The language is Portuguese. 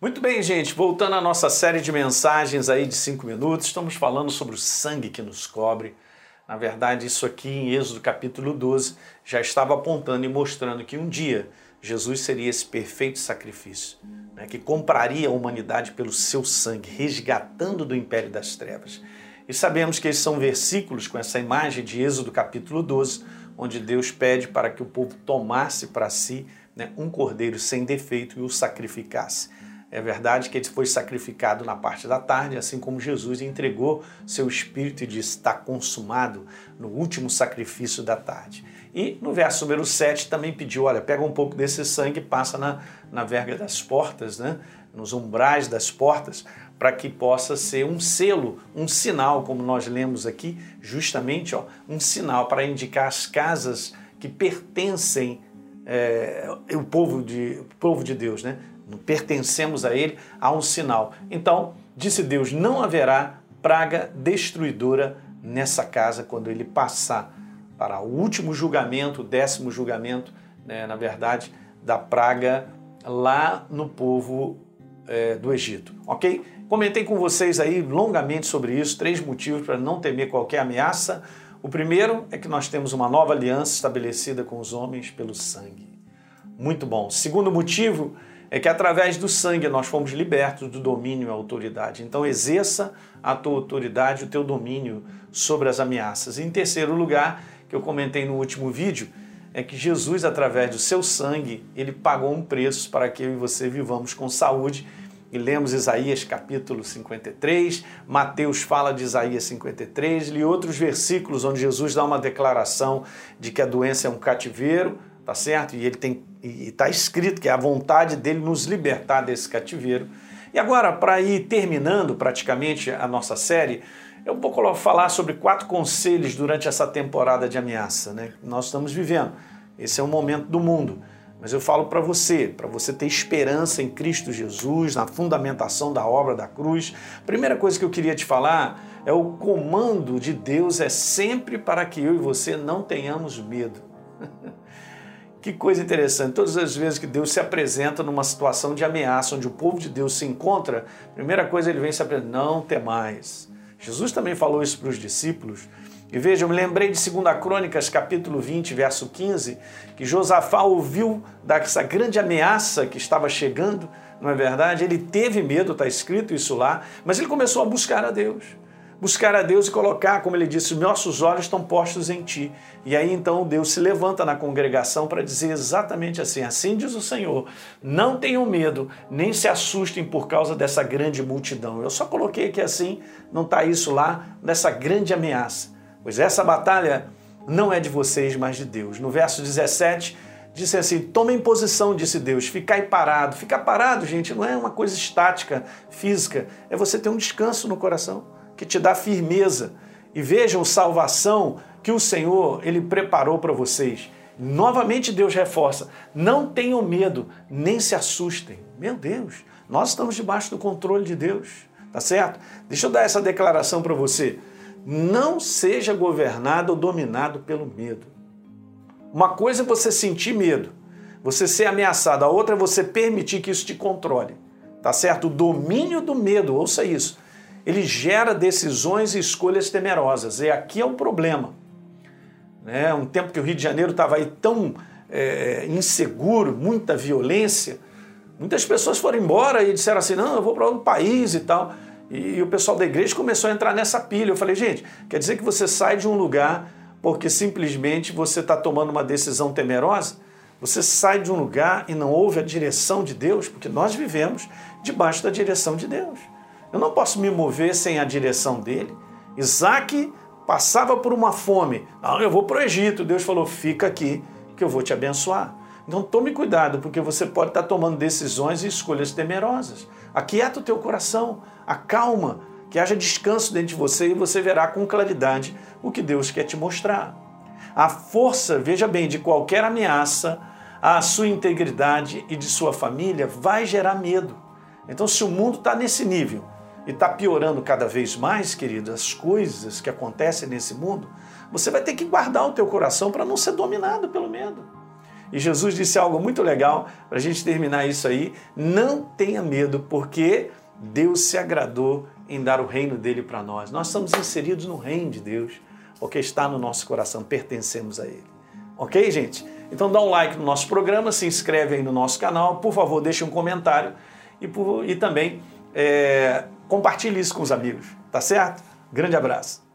Muito bem, gente, voltando à nossa série de mensagens aí de cinco minutos, estamos falando sobre o sangue que nos cobre. Na verdade, isso aqui em Êxodo capítulo 12 já estava apontando e mostrando que um dia Jesus seria esse perfeito sacrifício, né, que compraria a humanidade pelo seu sangue, resgatando do império das trevas. E sabemos que esses são versículos com essa imagem de Êxodo capítulo 12, onde Deus pede para que o povo tomasse para si né, um cordeiro sem defeito e o sacrificasse. É verdade que ele foi sacrificado na parte da tarde, assim como Jesus entregou seu espírito e disse: está consumado no último sacrifício da tarde. E no verso número 7 também pediu: olha, pega um pouco desse sangue e passa na, na verga das portas, né? nos umbrais das portas, para que possa ser um selo, um sinal, como nós lemos aqui, justamente ó, um sinal para indicar as casas que pertencem é, o povo de, o povo de Deus, né? Pertencemos a Ele, há um sinal. Então, disse Deus: não haverá praga destruidora nessa casa quando ele passar para o último julgamento, o décimo julgamento, né, na verdade, da praga lá no povo é, do Egito. Ok? Comentei com vocês aí longamente sobre isso, três motivos para não temer qualquer ameaça. O primeiro é que nós temos uma nova aliança estabelecida com os homens pelo sangue. Muito bom. Segundo motivo é que através do sangue nós fomos libertos do domínio e autoridade. Então exerça a tua autoridade, o teu domínio sobre as ameaças. Em terceiro lugar, que eu comentei no último vídeo, é que Jesus, através do seu sangue, ele pagou um preço para que eu e você vivamos com saúde. E lemos Isaías capítulo 53, Mateus fala de Isaías 53, li outros versículos onde Jesus dá uma declaração de que a doença é um cativeiro, tá certo? E ele tem e está escrito que é a vontade dele nos libertar desse cativeiro. E agora, para ir terminando praticamente a nossa série, eu vou falar sobre quatro conselhos durante essa temporada de ameaça né, que nós estamos vivendo. Esse é o momento do mundo. Mas eu falo para você, para você ter esperança em Cristo Jesus, na fundamentação da obra da cruz. Primeira coisa que eu queria te falar é o comando de Deus é sempre para que eu e você não tenhamos medo. Que coisa interessante. Todas as vezes que Deus se apresenta numa situação de ameaça, onde o povo de Deus se encontra, primeira coisa ele vem se apresentar, não temais. Jesus também falou isso para os discípulos. E veja, eu me lembrei de 2 Crônicas, capítulo 20, verso 15, que Josafá ouviu dessa grande ameaça que estava chegando, não é verdade? Ele teve medo, está escrito isso lá, mas ele começou a buscar a Deus buscar a Deus e colocar, como ele disse, nossos olhos estão postos em ti. E aí então Deus se levanta na congregação para dizer exatamente assim: assim diz o Senhor, não tenham medo, nem se assustem por causa dessa grande multidão. Eu só coloquei aqui assim, não está isso lá, nessa grande ameaça. Pois essa batalha não é de vocês, mas de Deus. No verso 17, disse assim: tomem posição, disse Deus, ficai parado. Ficar parado, gente, não é uma coisa estática, física, é você ter um descanso no coração que te dá firmeza. E vejam salvação que o Senhor ele preparou para vocês. Novamente Deus reforça: não tenham medo, nem se assustem. Meu Deus, nós estamos debaixo do controle de Deus, tá certo? Deixa eu dar essa declaração para você. Não seja governado ou dominado pelo medo. Uma coisa é você sentir medo, você ser ameaçado, a outra é você permitir que isso te controle. Tá certo? O domínio do medo, ouça isso ele gera decisões e escolhas temerosas. E aqui é um problema. Né? Um tempo que o Rio de Janeiro estava aí tão é, inseguro, muita violência, muitas pessoas foram embora e disseram assim: não, eu vou para outro país e tal. E, e o pessoal da igreja começou a entrar nessa pilha. Eu falei: gente, quer dizer que você sai de um lugar porque simplesmente você está tomando uma decisão temerosa? Você sai de um lugar e não ouve a direção de Deus, porque nós vivemos debaixo da direção de Deus. Eu não posso me mover sem a direção dele. Isaac passava por uma fome. Não, eu vou para o Egito. Deus falou: fica aqui, que eu vou te abençoar. Então tome cuidado, porque você pode estar tomando decisões e escolhas temerosas. Aquieta o teu coração, acalma, que haja descanso dentro de você e você verá com claridade o que Deus quer te mostrar. A força, veja bem, de qualquer ameaça à sua integridade e de sua família vai gerar medo. Então, se o mundo está nesse nível, e está piorando cada vez mais, querido, as coisas que acontecem nesse mundo, você vai ter que guardar o teu coração para não ser dominado pelo medo. E Jesus disse algo muito legal para a gente terminar isso aí. Não tenha medo, porque Deus se agradou em dar o reino dele para nós. Nós estamos inseridos no reino de Deus, porque está no nosso coração, pertencemos a ele. Ok, gente? Então dá um like no nosso programa, se inscreve aí no nosso canal, por favor, deixe um comentário e, por, e também é, compartilhe isso com os amigos, tá certo? Grande abraço.